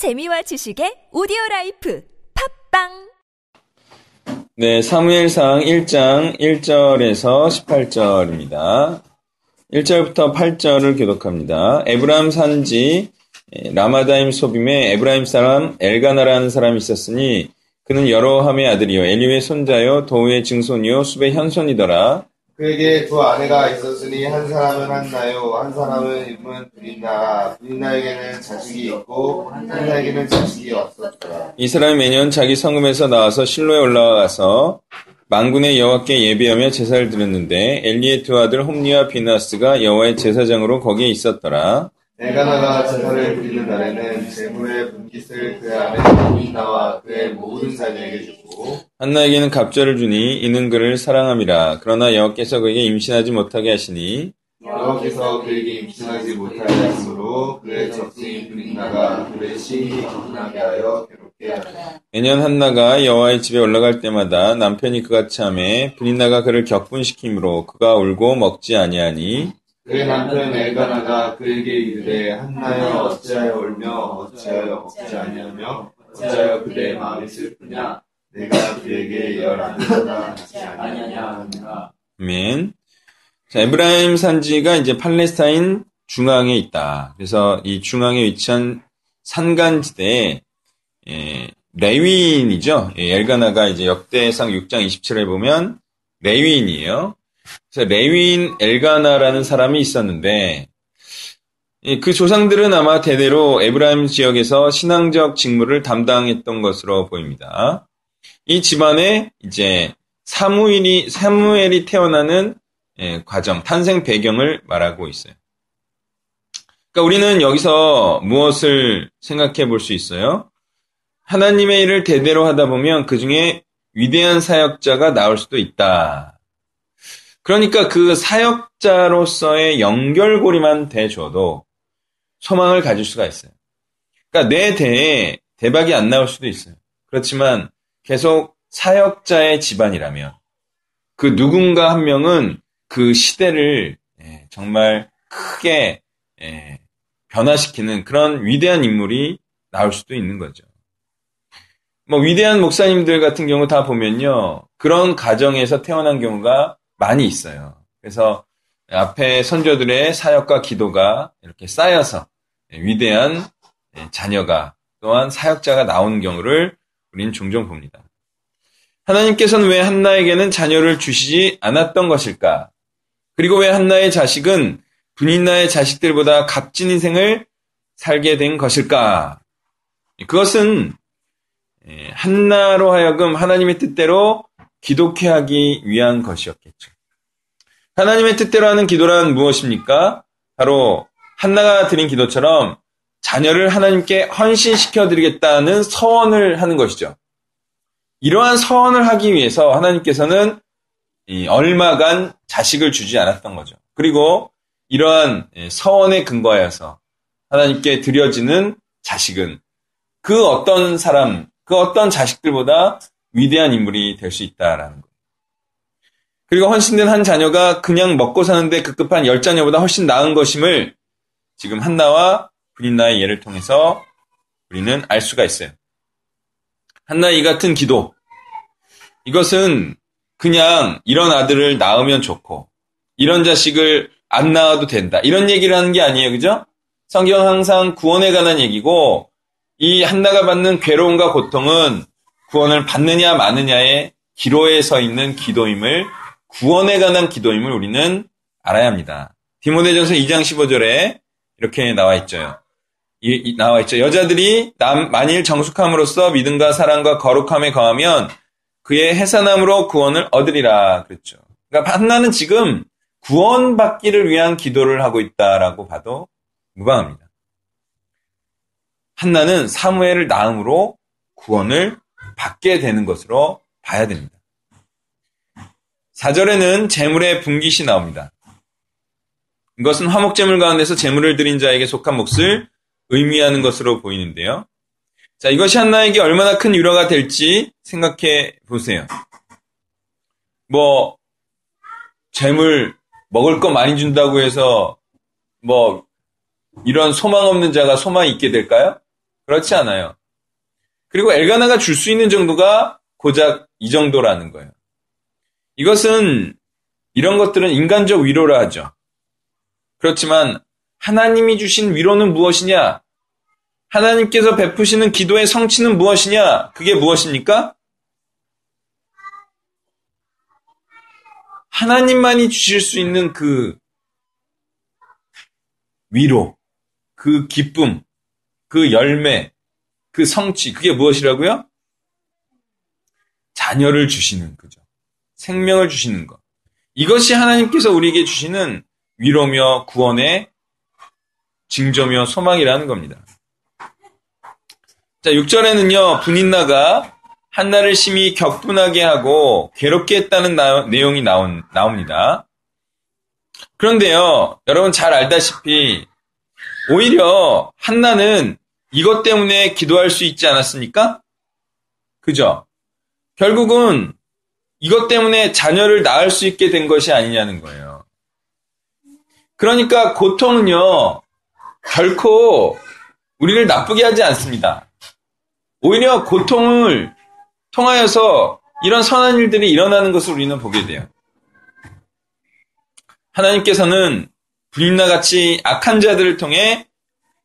재미와 지식의 오디오 라이프 팟빵 네, 사무엘상 1장 1절에서 18절입니다. 1절부터 8절을 교독합니다. 에브라임 산지 라마다임소빔에 에브라임 사람 엘가나라는 사람이 있었으니 그는 여로함의 아들이요 엘리후의 손자요 도후의 증손이요 숩의 현손이더라. 그에게 두 아내가 있었으니 한 사람은 한나요 한 사람은 이름은 브닌나 브닌나에게는 자식이 있고 한나에게는 자식이 없었더라 이 사람이 매년 자기 성읍에서 나와서 실로에 올라가서 망군의 여호와께 예배하며 제사를 드렸는데 엘리의 두 아들 홈니와 비나스가 여호와의 제사장으로 거기에 있었더라. 엘가나가 제사를 드리는 날에는 재물의 분깃을 그의 아내 브린나와 그의 모든 자녀에게 주고 한나에게는 갑절을 주니 이는 그를 사랑함이라. 그러나 여호와께서 그에게 임신하지 못하게 하시니 여호와께서 그에게 임신하지 못하게 하므로 그의 적수인 브린나가 그의 시인이 거듭나게 하여 괴롭게 하더라 매년 한나가 여호와의 집에 올라갈 때마다 남편이 그같이 하매 브린나가 그를 격분시키므로 그가 울고 먹지 아니하니 그의 남편 엘가나가 그에게 이르되 한나여 어찌하여 울며 어찌하여 먹지 아니하며 어찌하여 그대의 마음이 슬프냐 내가 그에게 열 아들보다 낫지 아니하냐 아멘. 자, 에브라임 산지가 이제 팔레스타인 중앙에 있다. 그래서 이 중앙에 위치한 산간지대에 예, 레위인이죠. 예, 엘가나가 이제 역대상 6장 27에 보면 레위인이에요. 레위인 엘가나라는 사람이 있었는데 예, 그 조상들은 아마 대대로 에브라임 지역에서 신앙적 직무를 담당했던 것으로 보입니다. 이 집안에 이제 사무엘이 사무엘이 태어나는 예, 과정, 탄생 배경을 말하고 있어요. 그러니까 우리는 여기서 무엇을 생각해 볼 수 있어요? 하나님의 일을 대대로 하다 보면 그 중에 위대한 사역자가 나올 수도 있다. 그러니까 그 사역자로서의 연결고리만 돼줘도 소망을 가질 수가 있어요. 그러니까 내 대에 대박이 안 나올 수도 있어요. 그렇지만 계속 사역자의 집안이라면 그 누군가 한 명은 그 시대를 예, 정말 크게 예, 변화시키는 그런 위대한 인물이 나올 수도 있는 거죠. 뭐 위대한 목사님들 같은 경우 다 보면요. 그런 가정에서 태어난 경우가 많이 있어요. 그래서 앞에 선조들의 사역과 기도가 이렇게 쌓여서 예, 위대한 자녀가 또한 사역자가 나오는 경우를 우리는 종종 봅니다. 하나님께서는 왜 한나에게는 자녀를 주시지 않았던 것일까? 그리고 왜 한나의 자식은 분인나의 자식들보다 값진 인생을 살게 된 것일까? 그것은 한나로 하여금 하나님의 뜻대로 기독해 하기 위한 것이었겠죠. 하나님의 뜻대로 하는 기도란 무엇입니까? 바로 한나가 드린 기도처럼 자녀를 하나님께 헌신시켜 드리겠다는 서원을 하는 것이죠. 이러한 서원을 하기 위해서 하나님께서는 얼마간 자식을 주지 않았던 거죠. 그리고 이러한 서원에 근거하여서 하나님께 드려지는 자식은 그 어떤 사람, 그 어떤 자식들보다 위대한 인물이 될 수 있다라는 거예요. 그리고 헌신된 한 자녀가 그냥 먹고 사는데 급급한 열 자녀보다 훨씬 나은 것임을 지금 한나와 브린나의 예를 통해서 우리는 알 수가 있어요. 한나 이 같은 기도. 이것은 그냥 이런 아들을 낳으면 좋고, 이런 자식을 안 낳아도 된다. 이런 얘기를 하는 게 아니에요. 그죠? 성경 항상 구원에 관한 얘기고, 이 한나가 받는 괴로움과 고통은 구원을 받느냐 마느냐의 기로에 서 있는 기도임을, 구원에 관한 기도임을 우리는 알아야 합니다. 디모데전서 2장 15절에 이렇게 나와 있죠. 이, 이, 나와 있죠. 여자들이 남, 만일 정숙함으로써 믿음과 사랑과 거룩함에 거하면 그의 해산함으로 구원을 얻으리라 그랬죠. 그러니까 한나는 지금 구원받기를 위한 기도를 하고 있다라고 봐도 무방합니다. 한나는 사무엘을 낳음으로 구원을 받게 되는 것으로 봐야 됩니다. 4절에는 재물의 분깃이 나옵니다. 이것은 화목재물 가운데서 재물을 드린 자에게 속한 몫을 의미하는 것으로 보이는데요. 자, 이것이 한나에게 얼마나 큰 위로가 될지 생각해 보세요. 뭐, 재물, 먹을 거 많이 준다고 해서, 뭐, 이런 소망 없는 자가 소망이 있게 될까요? 그렇지 않아요. 그리고 엘가나가 줄 수 있는 정도가 고작 이 정도라는 거예요. 이것은 이런 것들은 인간적 위로라 하죠. 그렇지만 하나님이 주신 위로는 무엇이냐? 하나님께서 베푸시는 기도의 성취는 무엇이냐? 그게 무엇입니까? 하나님만이 주실 수 있는 그 위로, 그 기쁨, 그 열매, 그 성취, 그게 무엇이라고요? 자녀를 주시는 거죠. 생명을 주시는 것. 이것이 하나님께서 우리에게 주시는 위로며 구원의 징조며 소망이라는 겁니다. 자, 6절에는요, 분인나가 한나를 심히 격분하게 하고 괴롭게 했다는 나, 내용이 나온, 나옵니다. 그런데요, 여러분 잘 알다시피, 오히려 한나는 이것 때문에 기도할 수 있지 않았습니까? 그죠? 결국은 이것 때문에 자녀를 낳을 수 있게 된 것이 아니냐는 거예요. 그러니까 고통은요, 결코 우리를 나쁘게 하지 않습니다. 오히려 고통을 통하여서 이런 선한 일들이 일어나는 것을 우리는 보게 돼요. 하나님께서는 불임나 같이 악한 자들을 통해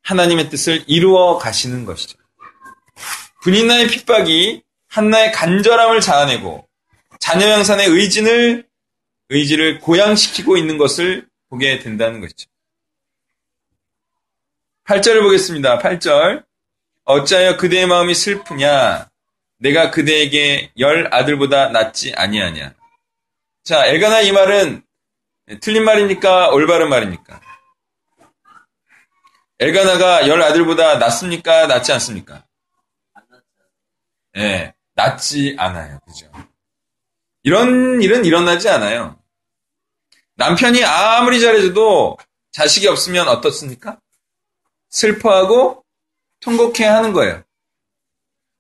하나님의 뜻을 이루어 가시는 것이죠. 분인나의 핍박이 한나의 간절함을 자아내고 자녀 양산의 의진을 의지를 고양시키고 있는 것을 보게 된다는 것이죠. 8절을 보겠습니다. 8절. 어찌하여 그대의 마음이 슬프냐? 내가 그대에게 열 아들보다 낫지 아니하냐? 자, 엘가나 이 말은 틀린 말입니까? 올바른 말입니까? 엘가나가 열 아들보다 낫습니까? 낫지 않습니까? 예, 네, 낫지 않아요. 그죠? 이런 일은 일어나지 않아요. 남편이 아무리 잘해줘도 자식이 없으면 어떻습니까? 슬퍼하고 통곡해 하는 거예요.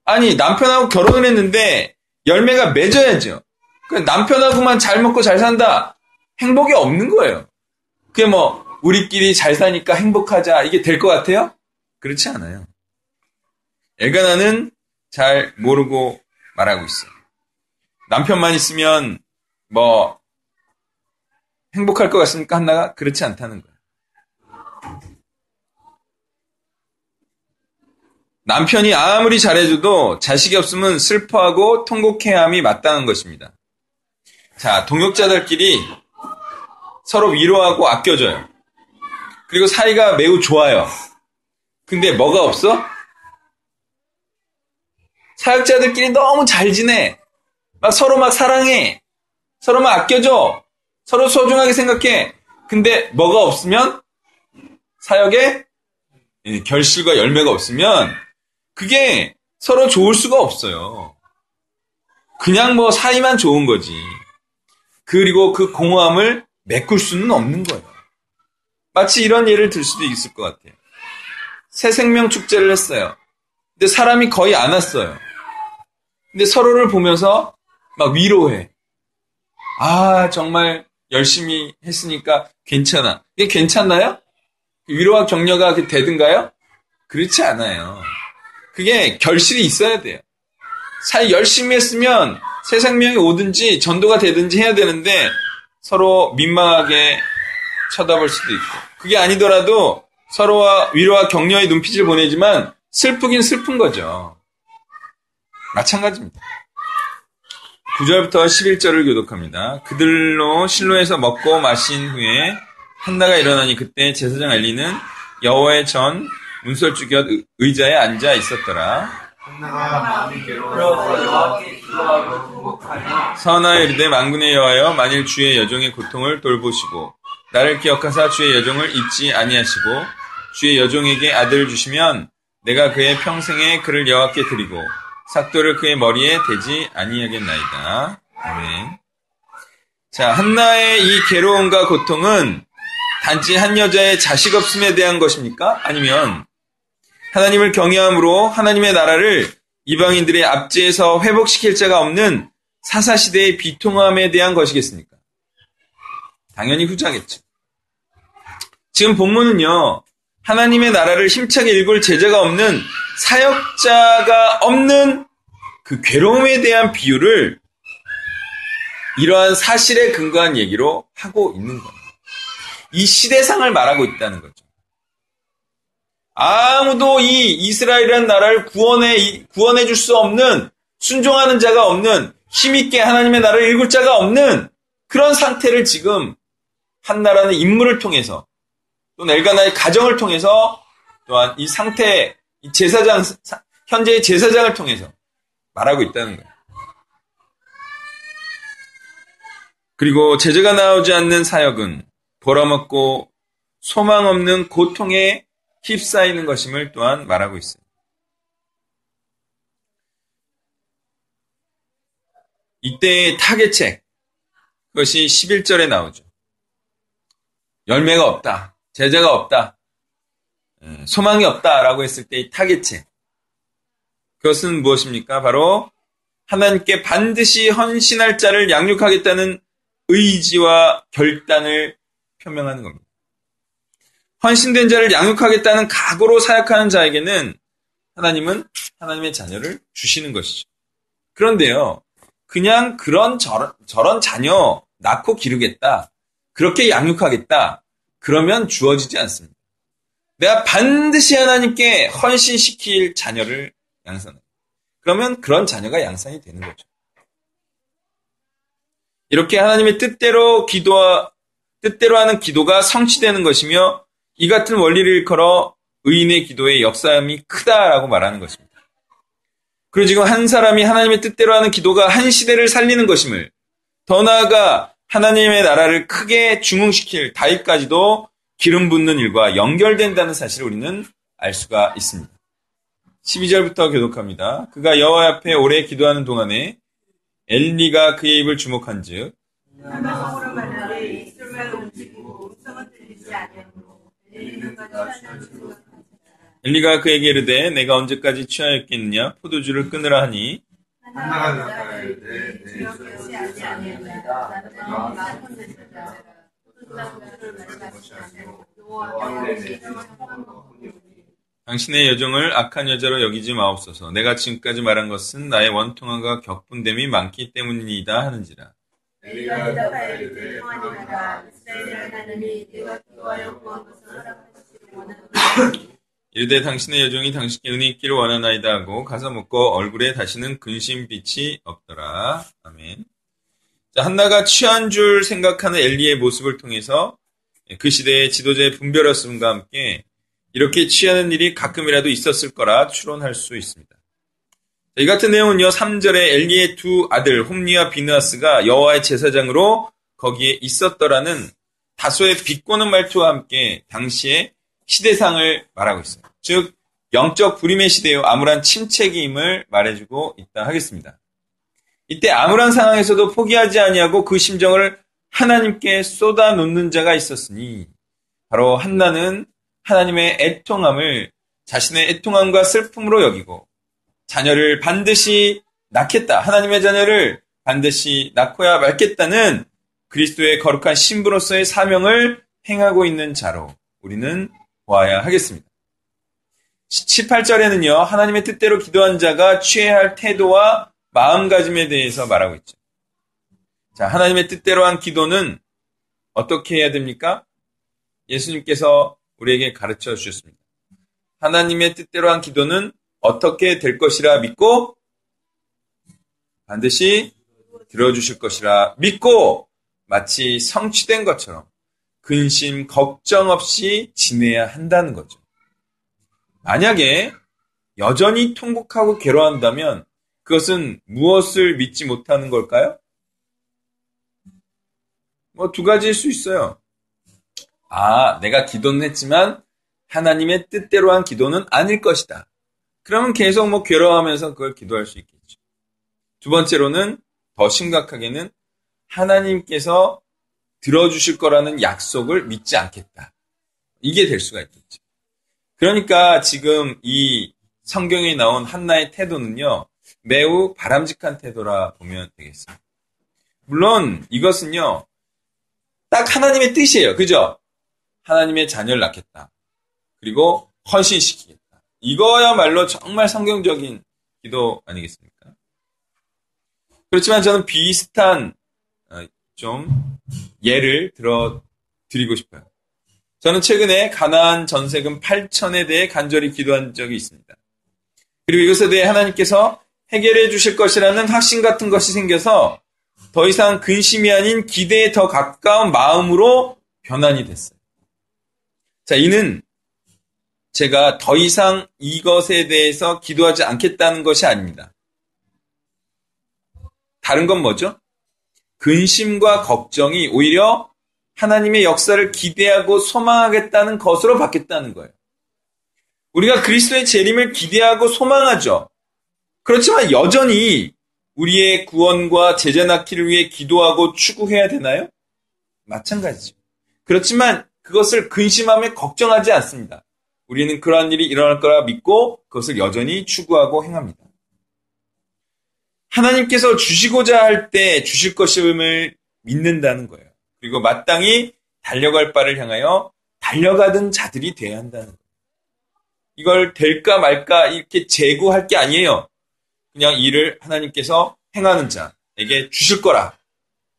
아니, 남편하고 결혼을 했는데 열매가 맺어야죠. 그 남편하고만 잘 먹고 잘 산다. 행복이 없는 거예요. 그게 뭐, 우리끼리 잘 사니까 행복하자. 이게 될 것 같아요? 그렇지 않아요. 엘가나는 잘 모르고 말하고 있어요. 남편만 있으면 뭐 행복할 것 같습니까? 한나가 그렇지 않다는 거예요. 남편이 아무리 잘해줘도 자식이 없으면 슬퍼하고 통곡해함이 마땅한 것입니다. 자, 동역자들끼리 서로 위로하고 아껴줘요. 그리고 사이가 매우 좋아요. 근데 뭐가 없어? 사역자들끼리 너무 잘 지내. 막 서로 막 사랑해. 서로 막 아껴줘. 서로 소중하게 생각해. 근데 뭐가 없으면 사역에 결실과 열매가 없으면 그게 서로 좋을 수가 없어요. 그냥 뭐 사이만 좋은 거지. 그리고 그 공허함을 메꿀 수는 없는 거예요. 마치 이런 예를 들 수도 있을 것 같아요. 새 생명 축제를 했어요. 근데 사람이 거의 안 왔어요. 근데 서로를 보면서 막 위로해. 아, 정말 열심히 했으니까 괜찮아. 이게 괜찮나요? 위로와 격려가 되든가요? 그렇지 않아요. 그게 결실이 있어야 돼요. 사이 열심히 했으면 새 생명이 오든지 전도가 되든지 해야 되는데 서로 민망하게 쳐다볼 수도 있고 그게 아니더라도 서로와 위로와 격려의 눈빛을 보내지만 슬프긴 슬픈 거죠. 마찬가지입니다. 9절부터 11절을 교독합니다. 그들로 실로에서 먹고 마신 후에 한나가 일어나니 그때 제사장 엘리는 여호와의 전 문설주 곁 의자에 앉아 있었더라. 선하여 이르되 만군의 여호와여 만일 주의 여종의 고통을 돌보시고 나를 기억하사 주의 여종을 잊지 아니하시고 주의 여종에게 아들을 주시면 내가 그의 평생에 그를 여호와께 드리고 삭도를 그의 머리에 대지 아니하겠나이다. 아멘. 자, 한나의 이 괴로움과 고통은 단지 한 여자의 자식 없음에 대한 것입니까? 아니면 하나님을 경외함으로 하나님의 나라를 이방인들의 압제에서 회복시킬 자가 없는 사사시대의 비통함에 대한 것이겠습니까? 당연히 후자겠죠. 지금 본문은요, 하나님의 나라를 힘차게 일굴 제자가 없는 사역자가 없는 그 괴로움에 대한 비유를 이러한 사실에 근거한 얘기로 하고 있는 겁니다. 이 시대상을 말하고 있다는 거죠. 아무도 이 이스라엘이라는 나라를 구원해, 구원해 줄 수 없는, 순종하는 자가 없는, 힘있게 하나님의 나라를 읽을 자가 없는 그런 상태를 지금 한 나라는 인물을 통해서 또 엘가나의 가정을 통해서 또한 이 상태, 이 제사장, 현재의 제사장을 통해서 말하고 있다는 거예요. 그리고 제재가 나오지 않는 사역은 벌어먹고 소망 없는 고통에 휩싸이는 것임을 또한 말하고 있어요. 이때의 타겟책, 그것이 11절에 나오죠. 열매가 없다. 제재가 없다. 예, 소망이 없다라고 했을 때의 타겟책. 그것은 무엇입니까? 바로 하나님께 반드시 헌신할 자를 양육하겠다는 의지와 결단을 표명하는 겁니다. 헌신된 자를 양육하겠다는 각오로 사역하는 자에게는 하나님은 하나님의 자녀를 주시는 것이죠. 그런데요, 그냥 그런 저런, 저런 자녀 낳고 기르겠다. 그렇게 양육하겠다. 그러면 주어지지 않습니다. 내가 반드시 하나님께 헌신시킬 자녀를 양산해. 그러면 그런 자녀가 양산이 되는 거죠. 이렇게 하나님의 뜻대로 기도와 뜻대로 하는 기도가 성취되는 것이며 이 같은 원리를 일컬어 의인의 기도의 역사함이 크다라고 말하는 것입니다. 그리고 지금 한 사람이 하나님의 뜻대로 하는 기도가 한 시대를 살리는 것임을 더 나아가 하나님의 나라를 크게 중흥시킬 다윗까지도 기름 붓는 일과 연결된다는 사실을 우리는 알 수가 있습니다. 12절부터 교독합니다. 그가 여호와 앞에 오래 기도하는 동안에 엘리가 그의 입을 주목한즉 엘리가 그에게 이르되 내가 언제까지 취하였겠느냐 포도주를 끊으라 하니 아니고 여호와께 내 소용한 것뿐이오니 당신의 여종을 악한 여자로 여기지 마옵소서. 내가 지금까지 말한 것은 나의 원통함과 격분됨이 많기 때문이다 하는지라. 대답하여 이르되 당신의 여종이 당신께 은혜 있기를 원하나이다 하고 가서 먹고 얼굴에 다시는 근심빛이 없더라. 아멘. 자, 한나가 취한 줄 생각하는 엘리의 모습을 통해서 그 시대의 지도자의 분별했음과 함께 이렇게 취하는 일이 가끔이라도 있었을 거라 추론할 수 있습니다. 자, 이 같은 내용은요, 3절에 엘리의 두 아들 홈리와 비느하스가 여호와의 제사장으로 거기에 있었더라는 다소의 비꼬는 말투와 함께 당시의 시대상을 말하고 있어요. 즉 영적 불임의 시대요 암울한 침체기임을 말해주고 있다 하겠습니다. 이때 암울한 상황에서도 포기하지 아니하고 그 심정을 하나님께 쏟아 놓는 자가 있었으니 바로 한나는 하나님의 애통함을 자신의 애통함과 슬픔으로 여기고 자녀를 반드시 낳겠다. 하나님의 자녀를 반드시 낳고야 말겠다는 그리스도의 거룩한 신부로서의 사명을 행하고 있는 자로 우리는 보아야 하겠습니다. 18절에는요, 하나님의 뜻대로 기도한 자가 취해야 할 태도와 마음가짐에 대해서 말하고 있죠. 자, 하나님의 뜻대로 한 기도는 어떻게 해야 됩니까? 예수님께서 우리에게 가르쳐 주셨습니다. 하나님의 뜻대로 한 기도는 어떻게 될 것이라 믿고 반드시 들어주실 것이라 믿고 마치 성취된 것처럼 근심, 걱정 없이 지내야 한다는 거죠. 만약에 여전히 통곡하고 괴로워한다면 그것은 무엇을 믿지 못하는 걸까요? 뭐 두 가지일 수 있어요. 아, 내가 기도는 했지만 하나님의 뜻대로 한 기도는 아닐 것이다. 그러면 계속 뭐 괴로워하면서 그걸 기도할 수 있겠죠. 두 번째로는 더 심각하게는 하나님께서 들어주실 거라는 약속을 믿지 않겠다. 이게 될 수가 있겠죠. 그러니까 지금 이 성경에 나온 한나의 태도는요, 매우 바람직한 태도라 보면 되겠습니다. 물론 이것은요, 딱 하나님의 뜻이에요. 그죠? 하나님의 자녀를 낳겠다. 그리고 헌신시키겠다. 이거야말로 정말 성경적인 기도 아니겠습니까? 그렇지만 저는 비슷한 어, 좀 예를 들어 드리고 싶어요. 저는 최근에 가나안 전세금 8천에 대해 간절히 기도한 적이 있습니다. 그리고 이것에 대해 하나님께서 해결해 주실 것이라는 확신 같은 것이 생겨서 더 이상 근심이 아닌 기대에 더 가까운 마음으로 변환이 됐어요. 자, 이는 제가 더 이상 이것에 대해서 기도하지 않겠다는 것이 아닙니다. 다른 건 뭐죠? 근심과 걱정이 오히려 하나님의 역사를 기대하고 소망하겠다는 것으로 바뀌었다는 거예요. 우리가 그리스도의 재림을 기대하고 소망하죠. 그렇지만 여전히 우리의 구원과 제자 낳기를 위해 기도하고 추구해야 되나요? 마찬가지죠. 그렇지만 그것을 근심하며 걱정하지 않습니다. 우리는 그러한 일이 일어날 거라 믿고 그것을 여전히 추구하고 행합니다. 하나님께서 주시고자 할 때 주실 것임을 믿는다는 거예요. 그리고 마땅히 달려갈 바를 향하여 달려가던 자들이 돼야 한다는 거예요. 이걸 될까 말까 이렇게 재구할 게 아니에요. 그냥 일을 하나님께서 행하는 자에게 주실 거라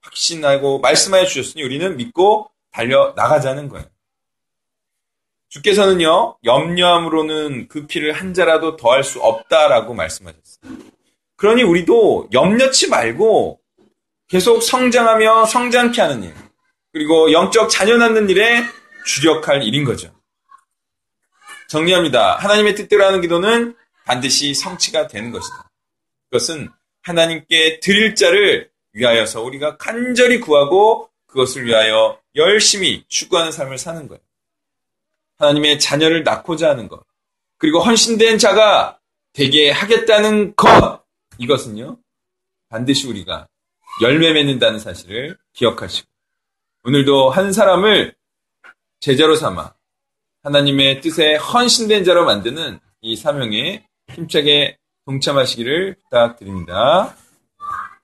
확신하고 말씀하여 주셨으니 우리는 믿고 달려 나가자는 거예요. 주께서는요, 염려함으로는 그 피를 한 자라도 더할 수 없다라고 말씀하셨어요. 그러니 우리도 염려치 말고 계속 성장하며 성장케 하는 일, 그리고 영적 자녀 낳는 일에 주력할 일인 거죠. 정리합니다. 하나님의 뜻대로 하는 기도는 반드시 성취가 되는 것이다. 그것은 하나님께 드릴 자를 위하여서 우리가 간절히 구하고 그것을 위하여 열심히 추구하는 삶을 사는 거예요. 하나님의 자녀를 낳고자 하는 것, 그리고 헌신된 자가 되게 하겠다는 것, 이것은요, 반드시 우리가 열매 맺는다는 사실을 기억하시고, 오늘도 한 사람을 제자로 삼아 하나님의 뜻에 헌신된 자로 만드는 이 사명에 힘차게 동참하시기를 부탁드립니다.